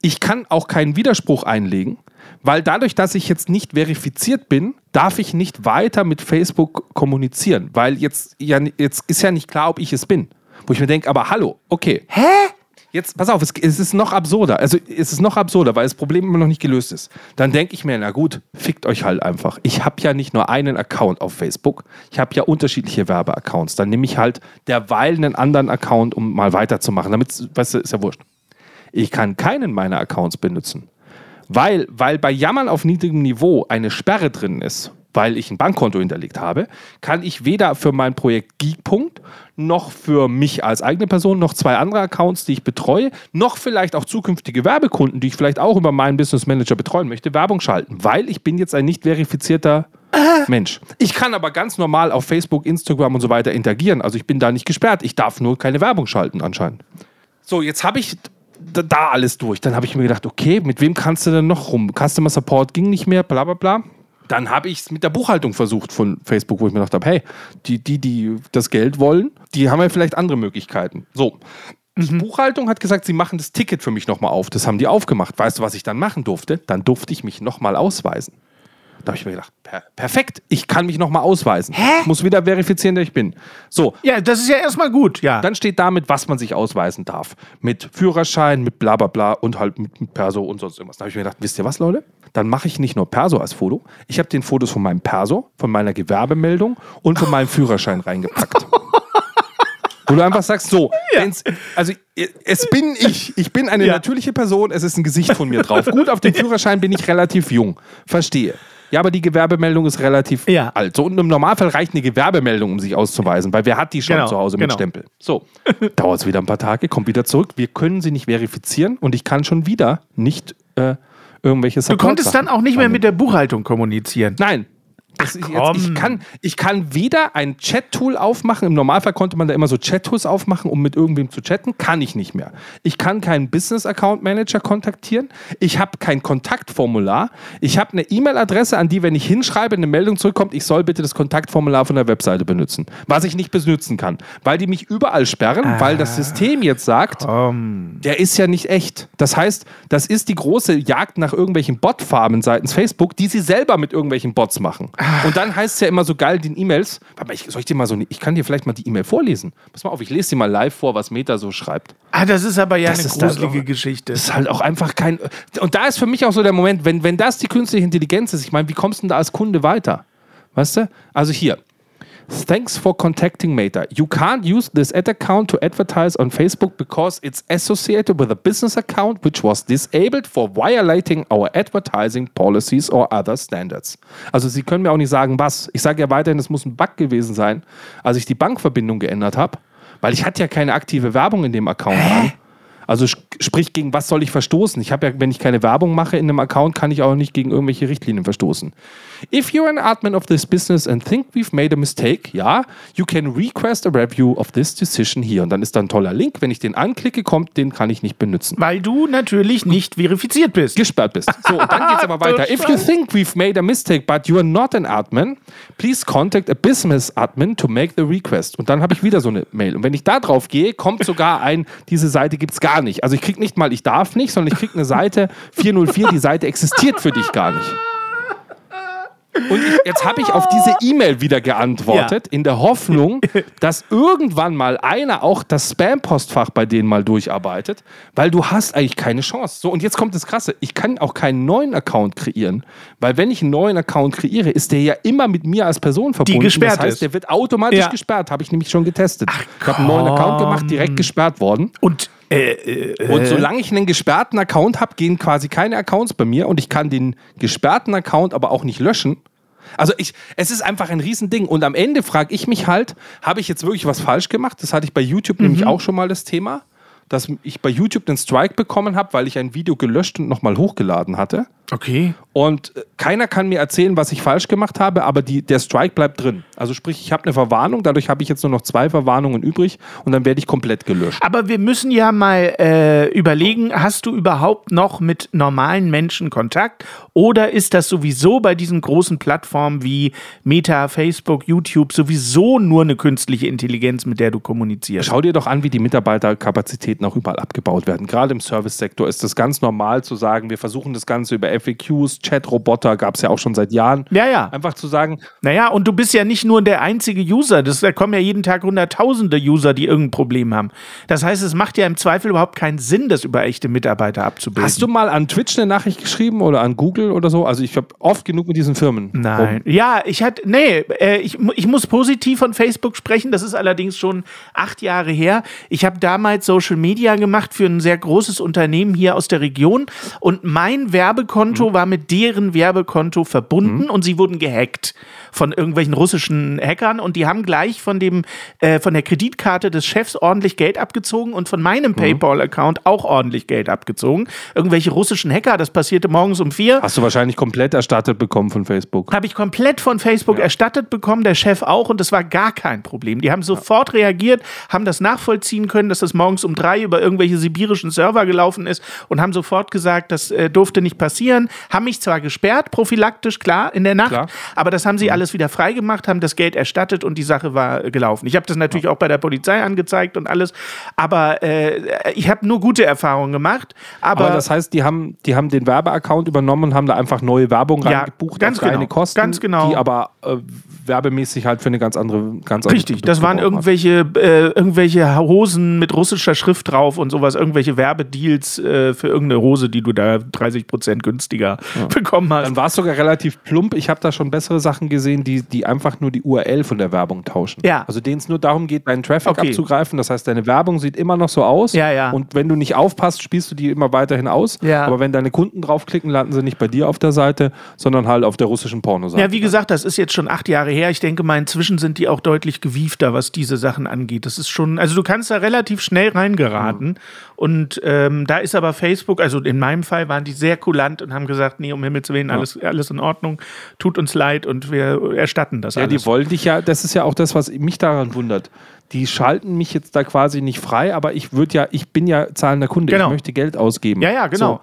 A: ich kann auch keinen Widerspruch einlegen, weil dadurch, dass ich jetzt nicht verifiziert bin, darf ich nicht weiter mit Facebook kommunizieren, weil jetzt, ja, jetzt ist ja nicht klar, ob ich es bin. Wo ich mir denke, aber hallo, okay.
B: Hä?
A: Jetzt, pass auf, es, es ist noch absurder. Also, es ist noch absurder, weil das Problem immer noch nicht gelöst ist. Dann denke ich mir, na gut, fickt euch halt einfach. Ich habe ja nicht nur einen Account auf Facebook, ich habe ja unterschiedliche Werbeaccounts. Dann nehme ich halt derweil einen anderen Account, um mal weiterzumachen. Damit, weißt du, ist ja wurscht. Ich kann keinen meiner Accounts benutzen. Weil, weil bei Jammern auf niedrigem Niveau eine Sperre drin ist, weil ich ein Bankkonto hinterlegt habe, kann ich weder für mein Projekt Geekpunkt noch für mich als eigene Person noch zwei andere Accounts, die ich betreue, noch vielleicht auch zukünftige Werbekunden, die ich vielleicht auch über meinen Business Manager betreuen möchte, Werbung schalten, weil ich bin jetzt ein nicht verifizierter Mensch. Ich kann aber ganz normal auf Facebook, Instagram und so weiter interagieren. Also ich bin da nicht gesperrt. Ich darf nur keine Werbung schalten anscheinend. So, jetzt habe ich da, da alles durch. Dann habe ich mir gedacht, okay, mit wem kannst du denn noch rum? Customer Support ging nicht mehr, bla bla bla. Dann habe ich es mit der Buchhaltung versucht von Facebook, wo ich mir gedacht habe, hey, die, die, die das Geld wollen, die haben ja vielleicht andere Möglichkeiten. So. Die Buchhaltung hat gesagt, sie machen das Ticket für mich nochmal auf. Das haben die aufgemacht. Weißt du, was ich dann machen durfte? Dann durfte ich mich nochmal ausweisen. Da habe ich mir gedacht, per perfekt, ich kann mich nochmal ausweisen. Ich muss wieder verifizieren, der ich bin. So,
B: Ja, das ist ja erstmal gut, ja.
A: dann steht damit, was man sich ausweisen darf. Mit Führerschein, mit bla bla bla und halt mit, mit Perso und sonst irgendwas. Da habe ich mir gedacht, wisst ihr was, Leute? Dann mache ich nicht nur Perso als Foto. Ich habe den Fotos von meinem Perso, von meiner Gewerbemeldung und von meinem Führerschein reingepackt. Wo du einfach sagst, so, wenn's, also es bin ich. Ich bin eine
B: Ja.
A: natürliche Person, es ist ein Gesicht von mir drauf. Gut, auf dem Führerschein bin ich relativ jung. Verstehe. Ja, aber die Gewerbemeldung ist relativ
B: Ja.
A: alt. So, und im Normalfall reicht eine Gewerbemeldung, um sich auszuweisen, weil wer hat die schon
B: Genau,
A: zu Hause mit
B: genau.
A: Stempel? So, dauert es wieder ein paar Tage, kommt wieder zurück. Wir können sie nicht verifizieren und ich kann schon wieder nicht äh, irgendwelche
B: Du konntest dann auch nicht mehr mit der Buchhaltung kommunizieren.
A: Nein. Das ist jetzt,
B: komm.
A: ich, kann, ich kann weder ein Chat-Tool aufmachen, im Normalfall konnte man da immer so Chat-Tools aufmachen, um mit irgendwem zu chatten, kann ich nicht mehr. Ich kann keinen Business-Account-Manager kontaktieren, ich habe kein Kontaktformular, ich habe eine E-Mail-Adresse, an die, wenn ich hinschreibe, eine Meldung zurückkommt, ich soll bitte das Kontaktformular von der Webseite benutzen, was ich nicht benutzen kann, weil die mich überall sperren, weil das System jetzt sagt, der ist ja nicht echt. Das heißt, das ist die große Jagd nach irgendwelchen Botfarmen seitens Facebook, die sie selber mit irgendwelchen Bots machen. Und dann heißt es ja immer so geil in den E-Mails, mal, ich, soll ich dir mal so, ich kann dir vielleicht mal die E-Mail vorlesen. Pass mal auf, ich lese dir mal live vor, was Meta so schreibt.
B: Ah, das ist aber ja
A: Das
B: eine gruselige
A: auch-
B: Geschichte.
A: Das ist halt auch einfach kein. Und da ist für mich auch so der Moment, wenn, wenn das die künstliche Intelligenz ist, ich meine, wie kommst du denn da als Kunde weiter? Weißt du? Also hier. Thanks for contacting Meta. You can't use this ad account to advertise on Facebook because it's associated with a business account which was disabled for violating our advertising policies or other standards. Also Sie können mir auch nicht sagen, was. Ich sage ja weiterhin, es muss ein Bug gewesen sein, als ich die Bankverbindung geändert habe, weil ich hatte ja keine aktive Werbung in dem Account an. Also sprich, gegen was soll ich verstoßen? Ich habe ja, wenn ich keine Werbung mache in einem Account, kann ich auch nicht gegen irgendwelche Richtlinien verstoßen. If you're an admin of this business and think we've made a mistake, ja, you can request a review of this decision here. Und dann ist da ein toller Link. Wenn ich den anklicke, kommt, den kann ich nicht benutzen.
B: Weil du natürlich nicht verifiziert bist.
A: Gesperrt bist. So, und dann geht's aber weiter. If you think we've made a mistake, but you are not an admin, please contact a business admin to make the request. Und dann habe ich wieder so eine Mail. Und wenn ich da drauf gehe, kommt sogar ein, diese Seite gibt's gar nicht. Also ich krieg nicht mal, ich darf nicht, sondern ich krieg eine Seite 404, die Seite existiert für dich gar nicht. Und jetzt habe ich auf diese E-Mail wieder geantwortet, in der Hoffnung, dass irgendwann mal einer auch das Spam-Postfach bei denen mal durcharbeitet, weil du hast eigentlich keine Chance. So, und jetzt kommt das Krasse. Ich kann auch keinen neuen Account kreieren, weil wenn ich einen neuen Account kreiere, ist der ja immer mit mir als Person verbunden.
B: gesperrt
A: das heißt,
B: ist.
A: der wird automatisch
B: Ja.
A: gesperrt. Habe ich nämlich schon getestet. ich habe einen neuen Account gemacht, direkt gesperrt worden.
B: Und äh, äh,
A: Und solange ich einen gesperrten Account habe, gehen quasi keine Accounts bei mir und ich kann den gesperrten Account aber auch nicht löschen. Also ich, es ist einfach ein Riesending. Und am Ende frage ich mich halt, habe ich jetzt wirklich was falsch gemacht? Das hatte ich bei YouTube nämlich auch schon mal das Thema, dass ich bei YouTube einen Strike bekommen habe, weil ich ein Video gelöscht und nochmal hochgeladen hatte.
B: Okay.
A: Und äh, keiner kann mir erzählen, was ich falsch gemacht habe, aber die, der Strike bleibt drin. Also sprich, ich habe eine Verwarnung, dadurch habe ich jetzt nur noch zwei Verwarnungen übrig und dann werde ich komplett gelöscht.
B: Aber wir müssen ja mal äh, überlegen, hast du überhaupt noch mit normalen Menschen Kontakt? Oder ist das sowieso bei diesen großen Plattformen wie Meta, Facebook, YouTube sowieso nur eine künstliche Intelligenz, mit der du kommunizierst?
A: Schau dir doch an, wie die Mitarbeiterkapazitäten auch überall abgebaut werden. Gerade im Service-Sektor ist es ganz normal zu sagen, wir versuchen das Ganze über FAQs, Chat-Roboter, gab es ja auch schon seit Jahren.
B: Ja, ja.
A: Einfach zu sagen,
B: Naja, und du bist ja nicht nur der einzige User. Das, da kommen ja jeden Tag hunderttausende User, die irgendein Problem haben. Das heißt, es macht ja im Zweifel überhaupt keinen Sinn, das über echte Mitarbeiter abzubilden.
A: hast du mal an Twitch eine Nachricht geschrieben oder an Google oder so? Also ich habe oft genug mit diesen Firmen.
B: Nein. Ja, ich hatte, nee, äh, ich, ich muss positiv von Facebook sprechen. Das ist allerdings schon acht Jahre her. Ich habe damals Social Media gemacht für ein sehr großes Unternehmen hier aus der Region und mein Werbekonto war mit deren Werbekonto verbunden und sie wurden gehackt von irgendwelchen russischen Hackern und die haben gleich von dem äh, von der Kreditkarte des Chefs ordentlich Geld abgezogen und von meinem PayPal-Account auch ordentlich Geld abgezogen. Irgendwelche russischen Hacker, das passierte morgens um vier.
A: Hast du wahrscheinlich komplett erstattet bekommen von Facebook.
B: Habe ich komplett von Facebook erstattet bekommen, der Chef auch, und das war gar kein Problem. Die haben sofort reagiert, haben das nachvollziehen können, dass das morgens um drei über irgendwelche sibirischen Server gelaufen ist und haben sofort gesagt, das äh, durfte nicht passieren. Haben mich zwar gesperrt, prophylaktisch, klar, in der Nacht,
A: Klar.
B: aber das haben sie alles wieder freigemacht, haben das Geld erstattet und die Sache war äh, gelaufen. Ich habe das natürlich auch bei der Polizei angezeigt und alles, aber äh, ich habe nur gute Erfahrungen gemacht. Aber,
A: Aber das heißt, die haben, die haben den Werbeaccount übernommen und haben da einfach neue Werbung
B: Ja,
A: reingebucht
B: ganz
A: auf
B: genau,
A: Kosten,
B: ganz genau.
A: die aber äh, werbemäßig halt für eine ganz andere, ganz andere
B: Richtig, das
A: Produkte
B: waren
A: gebraucht
B: irgendwelche, äh, irgendwelche Hosen mit russischer Schrift drauf und sowas, irgendwelche Werbedeals äh, für irgendeine Hose, die du da 30% günstiger bekommen hast.
A: Dann war es sogar relativ plump. Ich habe da schon bessere Sachen gesehen. Gesehen, die, die einfach nur die URL von der Werbung tauschen.
B: Ja.
A: Also denen es nur darum geht, deinen Traffic
B: Okay.
A: abzugreifen. Das heißt, deine Werbung sieht immer noch so aus.
B: Ja, ja.
A: Und wenn du nicht aufpasst, spielst du die immer weiterhin aus.
B: Ja.
A: Aber wenn deine Kunden draufklicken, landen sie nicht bei dir auf der Seite, sondern halt auf der russischen Pornoseite.
B: Ja, wie gesagt, das ist jetzt schon acht Jahre her. Ich denke mal, inzwischen sind die auch deutlich gewiefter, was diese Sachen angeht. Das ist schon, also du kannst da relativ schnell reingeraten. Und ähm, da ist aber Facebook, also in meinem Fall waren die sehr kulant und haben gesagt, nee, um Himmels Willen, alles, alles in Ordnung, tut uns leid und wir erstatten das
A: Ja,
B: alles.
A: die wollen dich ja, das ist ja auch das, was mich daran wundert. Die schalten mich jetzt da quasi nicht frei, aber ich würde ja, ich bin ja zahlender Kunde,
B: Genau.
A: ich möchte Geld ausgeben.
B: Ja, ja, genau.
A: So.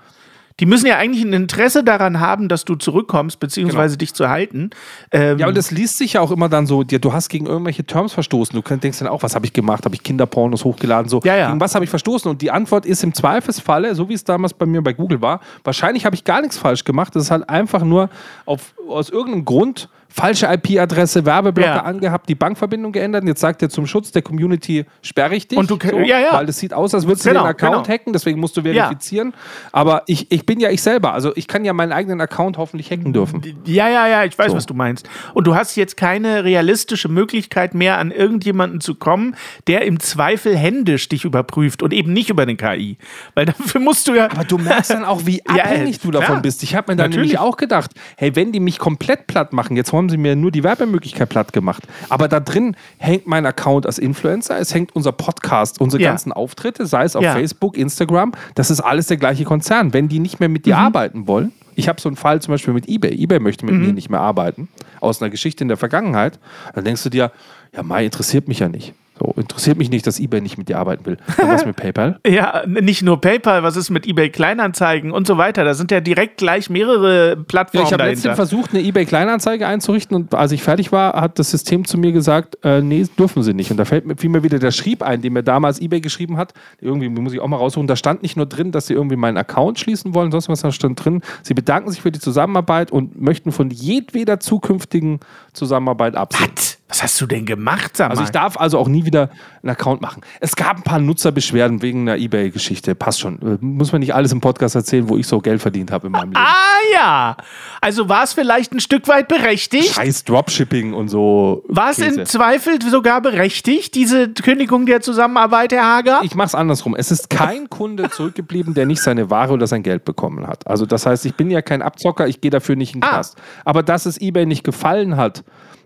B: Die müssen ja eigentlich ein Interesse daran haben, dass du zurückkommst, beziehungsweise dich zu halten. Ähm,
A: Ja, und das liest sich ja auch immer dann so, dir- du hast gegen irgendwelche Terms verstoßen. Du denkst dann auch, was habe ich gemacht? Habe ich Kinderpornos hochgeladen? So,
B: Ja, ja.
A: gegen was habe ich verstoßen? Und die Antwort ist im Zweifelsfalle, so wie es damals bei mir bei Google war, wahrscheinlich habe ich gar nichts falsch gemacht. Das ist halt einfach nur auf, aus irgendeinem Grund falsche IP-Adresse, Werbeblocker
B: Ja.
A: angehabt, die Bankverbindung geändert. Und jetzt sagt er zum Schutz der Community, sperre ich dich.
B: Und du ke- ja, ja.
A: Weil das sieht aus, als würdest du
B: Genau,
A: den Account
B: genau.
A: hacken, deswegen musst du verifizieren. Aber ich, ich bin ja ich selber. Also ich kann ja meinen eigenen Account hoffentlich hacken dürfen.
B: Ja, ja, ja, ich weiß,
A: So.
B: was du meinst. Und du hast jetzt keine realistische Möglichkeit mehr, an irgendjemanden zu kommen, der im Zweifel händisch dich überprüft und eben nicht über den KI. Weil dafür musst du ja.
A: Aber du merkst dann auch, wie
B: Ja,
A: abhängig du davon bist. Ich habe mir dann
B: Natürlich.
A: nämlich auch gedacht, hey, wenn die mich komplett platt machen, jetzt haben sie mir nur die Werbemöglichkeit platt gemacht, aber da drin hängt mein Account als Influencer, es hängt unser Podcast, unsere
B: Ja.
A: ganzen Auftritte, sei es auf
B: Ja.
A: Facebook, Instagram, das ist alles der gleiche Konzern. Wenn die nicht mehr mit dir
B: Mhm.
A: arbeiten wollen, ich habe so einen Fall zum Beispiel mit eBay. eBay möchte
B: Mhm.
A: mit mir nicht mehr arbeiten, aus einer Geschichte in der Vergangenheit. Dann denkst du dir, ja, Mai interessiert mich ja nicht. So, interessiert mich nicht, dass eBay nicht mit dir arbeiten will. Und was mit PayPal?
B: Ja, nicht nur PayPal, was ist mit eBay Kleinanzeigen und so weiter. Da sind ja direkt gleich mehrere
A: Ja,
B: Plattformen
A: ich habe letztens versucht, eine eBay-Kleinanzeige einzurichten und als ich fertig war, hat das System zu mir gesagt, äh, nee, dürfen sie nicht. Und da fällt mir, fiel mir wieder der Schrieb ein, den mir damals eBay geschrieben hat. Irgendwie muss ich auch mal raussuchen. Da stand nicht nur drin, dass sie irgendwie meinen Account schließen wollen, sonst was da stand drin. Sie bedanken sich für die Zusammenarbeit und möchten von jedweder zukünftigen Zusammenarbeit absehen.
B: Was? Was hast du denn gemacht, sag mal?
A: Also ich darf also auch nie wieder einen Account machen. Es gab ein paar Nutzerbeschwerden wegen einer eBay-Geschichte. Passt schon. Äh, Muss man nicht alles im Podcast erzählen, wo ich so Geld verdient habe in meinem Leben.
B: ah ja. Also war es vielleicht ein Stück weit berechtigt?
A: Scheiß Dropshipping und so.
B: War es im Zweifel sogar berechtigt, diese Kündigung der Zusammenarbeit, Herr Hager?
A: Ich mach's andersrum. Es ist kein Kunde zurückgeblieben, der nicht seine Ware oder sein Geld bekommen hat. Also das heißt, ich bin ja kein Abzocker, ich gehe dafür nicht in den
B: Ah.
A: Knast. Aber dass es eBay nicht gefallen hat,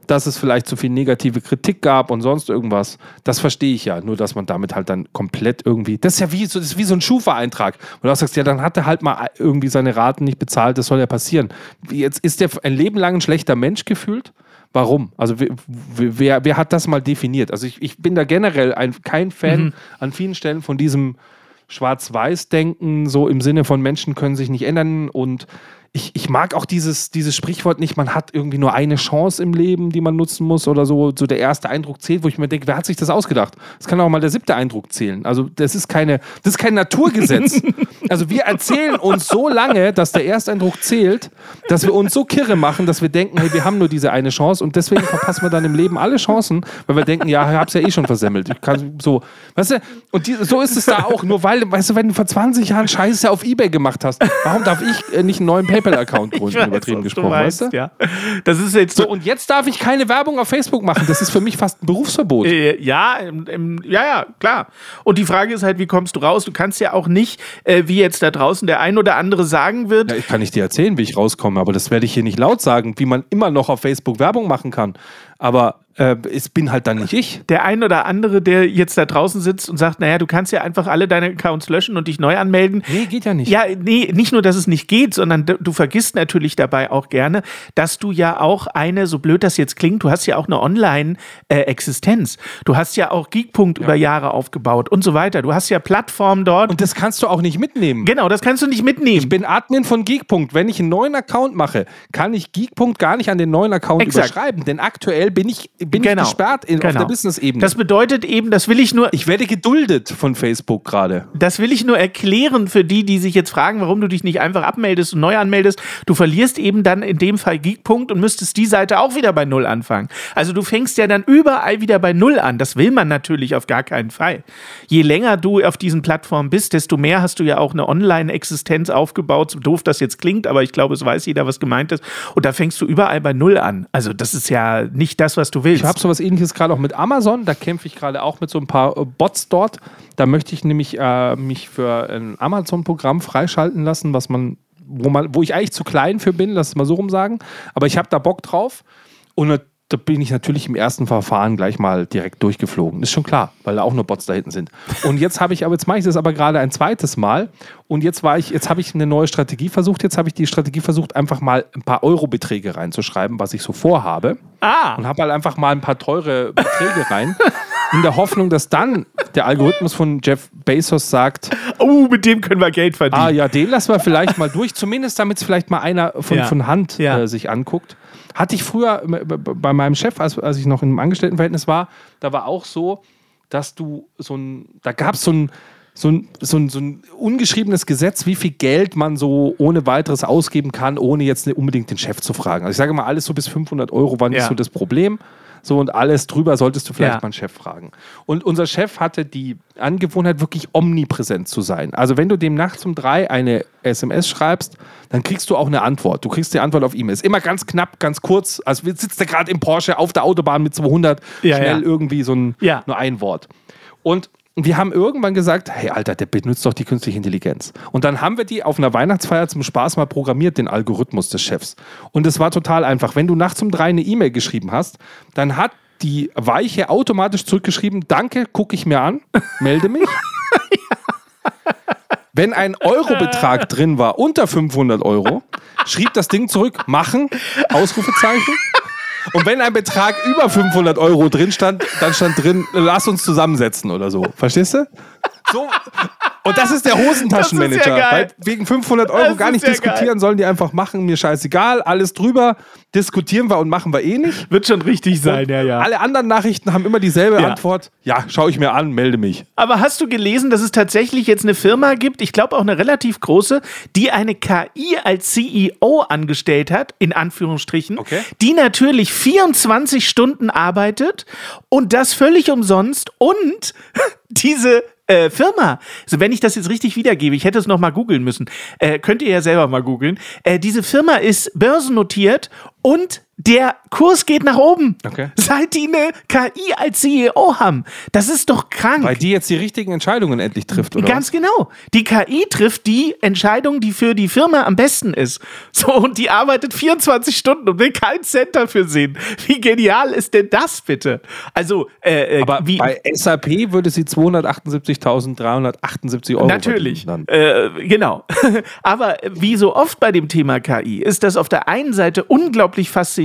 A: dass es vielleicht zu viel negative Kritik gab und sonst irgendwas, das verstehe ich ja. Nur, dass man damit halt dann komplett irgendwie, das ist ja wie so, das ist wie so ein Schufa-Eintrag. Und du sagst, ja, dann hat er halt mal irgendwie seine Raten nicht bezahlt, das soll ja passieren. Jetzt ist der ein Leben lang ein schlechter Mensch gefühlt. Warum? Also wer, wer, wer hat das mal definiert? Also ich, ich bin da generell ein, kein Fan
B: Mhm.
A: an vielen Stellen von diesem Schwarz-Weiß-Denken, so im Sinne von Menschen können sich nicht ändern und ich, ich mag auch dieses, dieses Sprichwort nicht, man hat irgendwie nur eine Chance im Leben, die man nutzen muss oder so, so der erste Eindruck zählt, wo ich mir denke, wer hat sich das ausgedacht? Es kann auch mal der siebte Eindruck zählen. Also das ist keine, das ist kein Naturgesetz. also wir erzählen uns so lange, dass der Ersteindruck zählt, dass wir uns so kirre machen, dass wir denken, hey, wir haben nur diese eine Chance und deswegen verpassen wir dann im Leben alle Chancen, weil wir denken, ja, ich hab's ja eh schon versemmelt. Ich kann so, weißt du, und die, so ist es da auch, nur weil, weißt du, wenn du vor 20 Jahren Scheiße auf Ebay gemacht hast, warum darf ich äh, nicht einen neuen PayPal-Account gründen,
B: weiß,
A: übertrieben
B: was
A: gesprochen,
B: du meinst,
A: weißt du?
B: ja. Das ist jetzt
A: So, und jetzt darf ich keine Werbung auf Facebook machen. Das ist für mich fast ein Berufsverbot.
B: Äh, ja, im, im, ja, ja, klar. Und die Frage ist halt, wie kommst du raus? Du kannst ja auch nicht, äh, wie jetzt da draußen der ein oder andere sagen wird,
A: Ja, ich kann nicht dir erzählen, wie ich rauskomme, aber das werde ich hier nicht laut sagen, wie man immer noch auf Facebook Werbung machen kann. Aber äh, es bin halt dann nicht ich.
B: der ein oder andere, der jetzt da draußen sitzt und sagt, naja, du kannst ja einfach alle deine Accounts löschen und dich neu anmelden.
A: Nee, geht ja nicht.
B: Ja, nee, nicht nur, dass es nicht geht, sondern du, vergisst natürlich dabei auch gerne, dass du ja auch eine, so blöd das jetzt klingt, du hast ja auch eine Online-Existenz. du hast ja auch Geekpunkt über Jahre aufgebaut und so weiter. Du hast ja Plattformen dort.
A: Und das kannst du auch nicht mitnehmen.
B: genau, das kannst du nicht mitnehmen.
A: Ich bin Admin von Geekpunkt. Wenn ich einen neuen Account mache, kann ich Geekpunkt gar nicht an den neuen Account
B: Exakt.
A: überschreiben. Denn aktuell bin ich bin
B: Genau.
A: ich gesperrt in, auf
B: Genau.
A: der Business-Ebene.
B: Das bedeutet eben, das will ich nur,
A: Ich werde geduldet von Facebook gerade.
B: das will ich nur erklären für die, die sich jetzt fragen, warum du dich nicht einfach abmeldest und neu anmeldest. Du verlierst eben dann in dem Fall Geekpunkt und müsstest die Seite auch wieder bei Null anfangen. Also du fängst ja dann überall wieder bei Null an. Das will man natürlich auf gar keinen Fall. Je länger du auf diesen Plattformen bist, desto mehr hast du ja auch eine Online-Existenz aufgebaut. So doof das jetzt klingt, aber ich glaube, es weiß jeder, was gemeint ist. Und da fängst du überall bei Null an. Also das ist ja nicht das, was du willst.
A: Ich habe sowas ähnliches gerade auch mit Amazon. Da kämpfe ich gerade auch mit so ein paar äh, Bots dort. Da möchte ich nämlich äh, mich für ein Amazon-Programm freischalten lassen, was man, wo man, wo ich eigentlich zu klein für bin, lass es mal so rum sagen. Aber ich habe da Bock drauf. Und da bin ich natürlich im ersten Verfahren gleich mal direkt durchgeflogen. Ist schon klar, weil da auch nur Bots da hinten sind. Und jetzt habe ich, aber jetzt mache ich das aber gerade ein zweites Mal. Und jetzt war ich, jetzt habe ich eine neue Strategie versucht. Jetzt habe ich die Strategie versucht, einfach mal ein paar Eurobeträge reinzuschreiben, was ich so vorhabe
B: ah,
A: und habe halt einfach mal ein paar teure Beträge rein, in der Hoffnung, dass dann der Algorithmus von Jeff Bezos sagt,
B: oh, mit dem können wir Geld verdienen.
A: ah ja, den lassen wir vielleicht mal durch, zumindest damit es vielleicht mal einer von,
B: Ja.
A: von Hand
B: Ja.
A: äh, sich anguckt. Hatte ich früher äh, bei meinem Chef, als, als ich noch im Angestelltenverhältnis war, da war auch so, dass du so ein, da gab so ein, so ein, so, ein, so ein ungeschriebenes Gesetz, wie viel Geld man so ohne weiteres ausgeben kann, ohne jetzt nicht unbedingt den Chef zu fragen. Also ich sage mal, alles so bis 500 Euro war nicht
B: Ja.
A: so das Problem. So und alles drüber solltest du vielleicht
B: Ja.
A: mal einen Chef fragen. Und unser Chef hatte die Angewohnheit, wirklich omnipräsent zu sein. Also wenn du dem nachts um drei eine SMS schreibst, dann kriegst du auch eine Antwort. Du kriegst die Antwort auf E-Mails. Immer ganz knapp, ganz kurz. Also sitzt er gerade im Porsche auf der Autobahn mit 200,
B: Ja,
A: schnell
B: ja.
A: irgendwie so ein, nur ein Wort. Und wir haben irgendwann gesagt, hey Alter, der benutzt doch die künstliche Intelligenz. Und dann haben wir die auf einer Weihnachtsfeier zum Spaß mal programmiert, den Algorithmus des Chefs. Und es war total einfach. Wenn du nachts um drei eine E-Mail geschrieben hast, dann hat die Weiche automatisch zurückgeschrieben, danke, gucke ich mir an, melde mich. Wenn ein Eurobetrag drin war, unter 500 Euro, schrieb das Ding zurück, machen, Ausrufezeichen. Und wenn ein Betrag über 500 Euro drin stand, dann stand drin, lass uns zusammensetzen oder so. Verstehst du? So. Und das ist der Hosentaschenmanager.
B: Ja.
A: Weil wegen 500 Euro
B: Das
A: gar nicht
B: ja
A: diskutieren,
B: geil.
A: sollen die einfach machen, mir scheißegal, alles drüber, diskutieren wir und machen wir eh nicht.
B: Wird schon richtig sein, ja, ja.
A: Alle anderen Nachrichten haben immer dieselbe
B: Ja.
A: Antwort. Ja, schau ich mir an, melde mich.
B: Aber hast du gelesen, dass es tatsächlich jetzt eine Firma gibt, ich glaube auch eine relativ große, die eine KI als CEO angestellt hat, in Anführungsstrichen,
A: Okay.
B: die natürlich 24 Stunden arbeitet und das völlig umsonst und diese äh, Firma, also wenn ich das jetzt richtig wiedergebe, ich hätte es noch mal googeln müssen, äh, könnt ihr ja selber mal googeln, äh, diese Firma ist börsennotiert und der Kurs geht nach oben,
A: Okay.
B: seit die eine KI als CEO haben. Das ist doch krank.
A: Weil die jetzt die richtigen Entscheidungen endlich trifft, oder?
B: Ganz genau. Die KI trifft die Entscheidung, die für die Firma am besten ist. So, und die arbeitet 24 Stunden und will keinen Cent dafür sehen. Wie genial ist denn das bitte? Also, äh, äh,
A: Aber
B: wie.
A: bei SAP würde sie 278.378 Euro
B: Natürlich, äh, genau. Aber wie so oft bei dem Thema KI ist das auf der einen Seite unglaublich faszinierend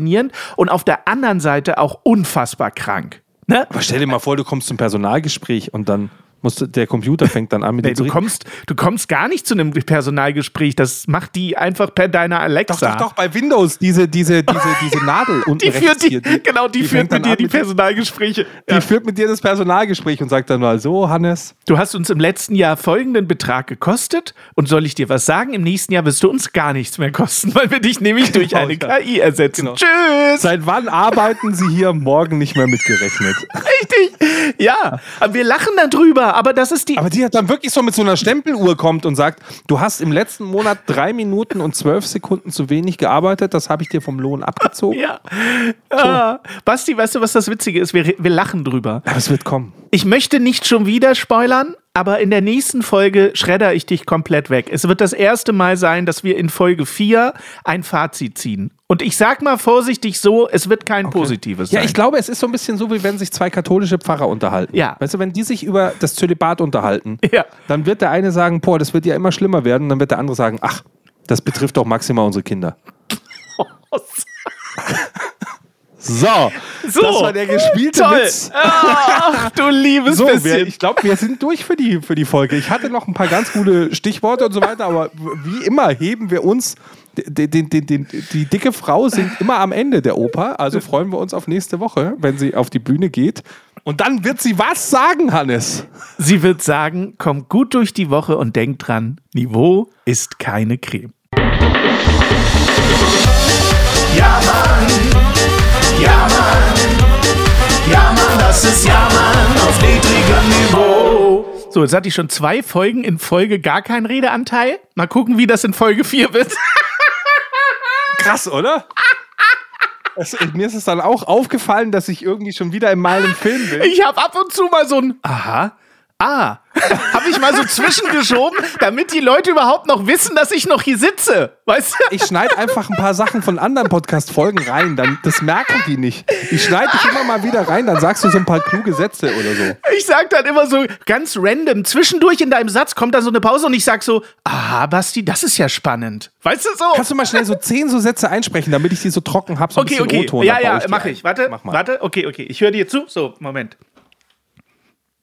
B: und auf der anderen Seite auch unfassbar krank. Ne?
A: Aber stell dir mal vor, du kommst zum Personalgespräch und dann musst der Computer fängt dann an mit
B: Nee, du, kommst, du kommst gar nicht zu einem Personalgespräch. Das macht die einfach per deiner
A: Doch,
B: Alexa.
A: doch, doch, bei Windows, diese, diese, diese, diese Nadel unten
B: Die
A: rechts
B: führt, die,
A: hier, die,
B: genau, die,
A: die
B: führt mit dir die
A: mit
B: Personalgespräche.
A: die
B: Ja.
A: führt mit dir das Personalgespräch und sagt dann mal so, Hannes,
B: Du hast uns im letzten Jahr folgenden Betrag gekostet und soll ich dir was sagen? Im nächsten Jahr wirst du uns gar nichts mehr kosten, weil wir dich nämlich durch
A: Genau,
B: eine
A: ja.
B: KI ersetzen.
A: Genau.
B: Tschüss!
A: seit wann arbeiten Sie hier morgen nicht mehr mitgerechnet?
B: Richtig! Ja, aber wir lachen darüber, aber das ist die.
A: Aber die hat dann wirklich so mit so einer Stempeluhr kommt und sagt, du hast im letzten Monat drei Minuten und zwölf Sekunden zu wenig gearbeitet, das habe ich dir vom Lohn abgezogen.
B: ja. Ah, Basti, weißt du, was das Witzige ist? Wir, wir lachen drüber.
A: Aber es wird kommen.
B: Ich möchte nicht schon wieder spoilern, aber in der nächsten Folge schredder ich dich komplett weg. Es wird das erste Mal sein, dass wir in Folge 4 ein Fazit ziehen. Und ich sag mal vorsichtig so, es wird kein positives
A: Ja,
B: sein.
A: ich glaube, es ist so ein bisschen so, wie wenn sich zwei katholische Pfarrer unterhalten.
B: Ja.
A: Weißt du, wenn die sich über das Zölibat unterhalten,
B: Ja.
A: dann wird der eine sagen, boah, das wird ja immer schlimmer werden, und dann wird der andere sagen, ach, das betrifft doch maximal unsere Kinder. So,
B: So.
A: das war der gespielte
B: Toll.
A: Witz.
B: Ach, du liebes
A: So, wir,
B: bisschen.
A: ich glaube, wir sind durch für die, für die Folge. Ich hatte noch ein paar ganz gute Stichworte und so weiter, aber wie immer heben wir uns Die, die, die, die, die dicke Frau singt immer am Ende der Oper. Also freuen wir uns auf nächste Woche, wenn sie auf die Bühne geht. Und dann wird sie was sagen, Hannes?
B: Sie wird sagen, kommt gut durch die Woche und denkt dran, Niveau ist keine Creme.
E: Ja, Mann. Ja, Mann. Ja, Mann, das ist Ja, Mann auf niedrigem Niveau.
B: So, jetzt hatte ich schon zwei Folgen in Folge gar keinen Redeanteil. Mal gucken, wie das in Folge 4 wird.
A: Krass, oder? Es, mir ist es dann auch aufgefallen, dass ich irgendwie schon wieder in meinem Film bin.
B: Ich habe ab und zu mal so ein Aha. Ah, habe ich mal so zwischengeschoben, damit die Leute überhaupt noch wissen, dass ich noch hier sitze. Weißt du?
A: Ich schneide einfach ein paar Sachen von anderen Podcast-Folgen rein, dann, das merken die nicht. Ich schneide dich immer mal wieder rein, dann sagst du so ein paar kluge Sätze oder so.
B: Ich sag dann immer so ganz random, zwischendurch in deinem Satz kommt dann so eine Pause und ich sag so, aha, Basti, das ist ja spannend. Weißt du so?
A: Kannst du mal schnell so zehn so Sätze einsprechen, damit ich die so trocken habe, so ein
B: okay,
A: bisschen
B: okay. Ja, ja, mach
A: ein.
B: ich. Warte,
A: Mach mal.
B: warte. Okay, okay. Ich höre dir zu. So, Moment.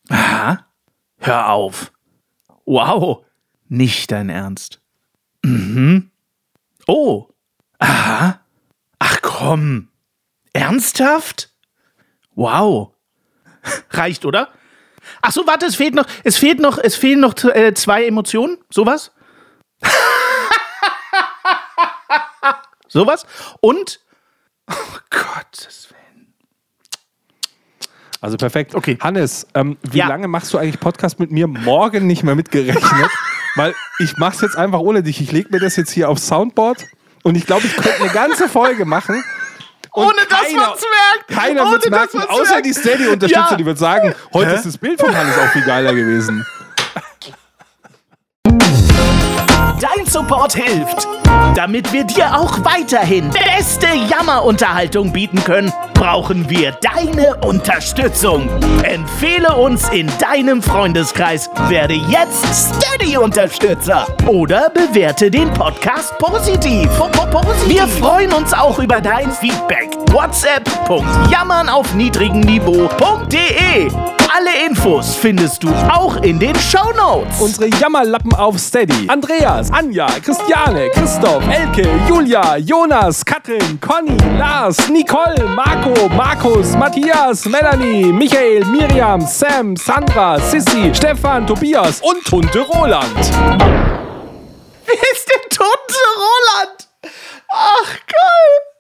B: Aha. Hör auf. Wow. Nicht dein Ernst. Mhm. Oh. Aha. Ach komm. Ernsthaft? Wow. Reicht, oder? Ach so, warte, es fehlt noch, es fehlt noch, es fehlen noch äh, zwei Emotionen. Sowas? Sowas? Und oh Gottes Willen.
A: Also perfekt.
B: Okay.
A: Hannes, ähm, wie
B: Ja.
A: lange machst du eigentlich Podcast mit mir? Morgen nicht mehr mitgerechnet. weil ich mach's jetzt einfach ohne dich. Ich lege mir das jetzt hier aufs Soundboard und ich glaube, ich könnte eine ganze Folge machen. Und
B: Ohne dass
A: keiner-
B: man's merkt.
A: Keiner wird's
B: dass
A: merken, außer
B: merkt.
A: die Steady-Unterstützer,
B: Ja.
A: die wird sagen, heute ist das Bild von Hannes auch viel geiler gewesen.
B: Dein Support hilft. Damit wir dir auch weiterhin beste Jammerunterhaltung bieten können, brauchen wir deine Unterstützung. Empfehle uns in deinem Freundeskreis, werde jetzt Steady-Unterstützer oder bewerte den Podcast positiv. Wir freuen uns auch über dein Feedback. WhatsApp.jammern auf niedrigem Niveau.de. Alle Infos findest du auch in den Shownotes.
A: Unsere Jammerlappen auf Steady. Andreas, Anja, Christiane, Christoph, Elke, Julia, Jonas, Katrin, Conny, Lars, Nicole, Marco, Markus, Matthias, Melanie, Michael, Miriam, Sam, Sandra, Sissy, Stefan, Tobias und Tunte Roland.
B: Wer ist der tote Roland? Ach, geil.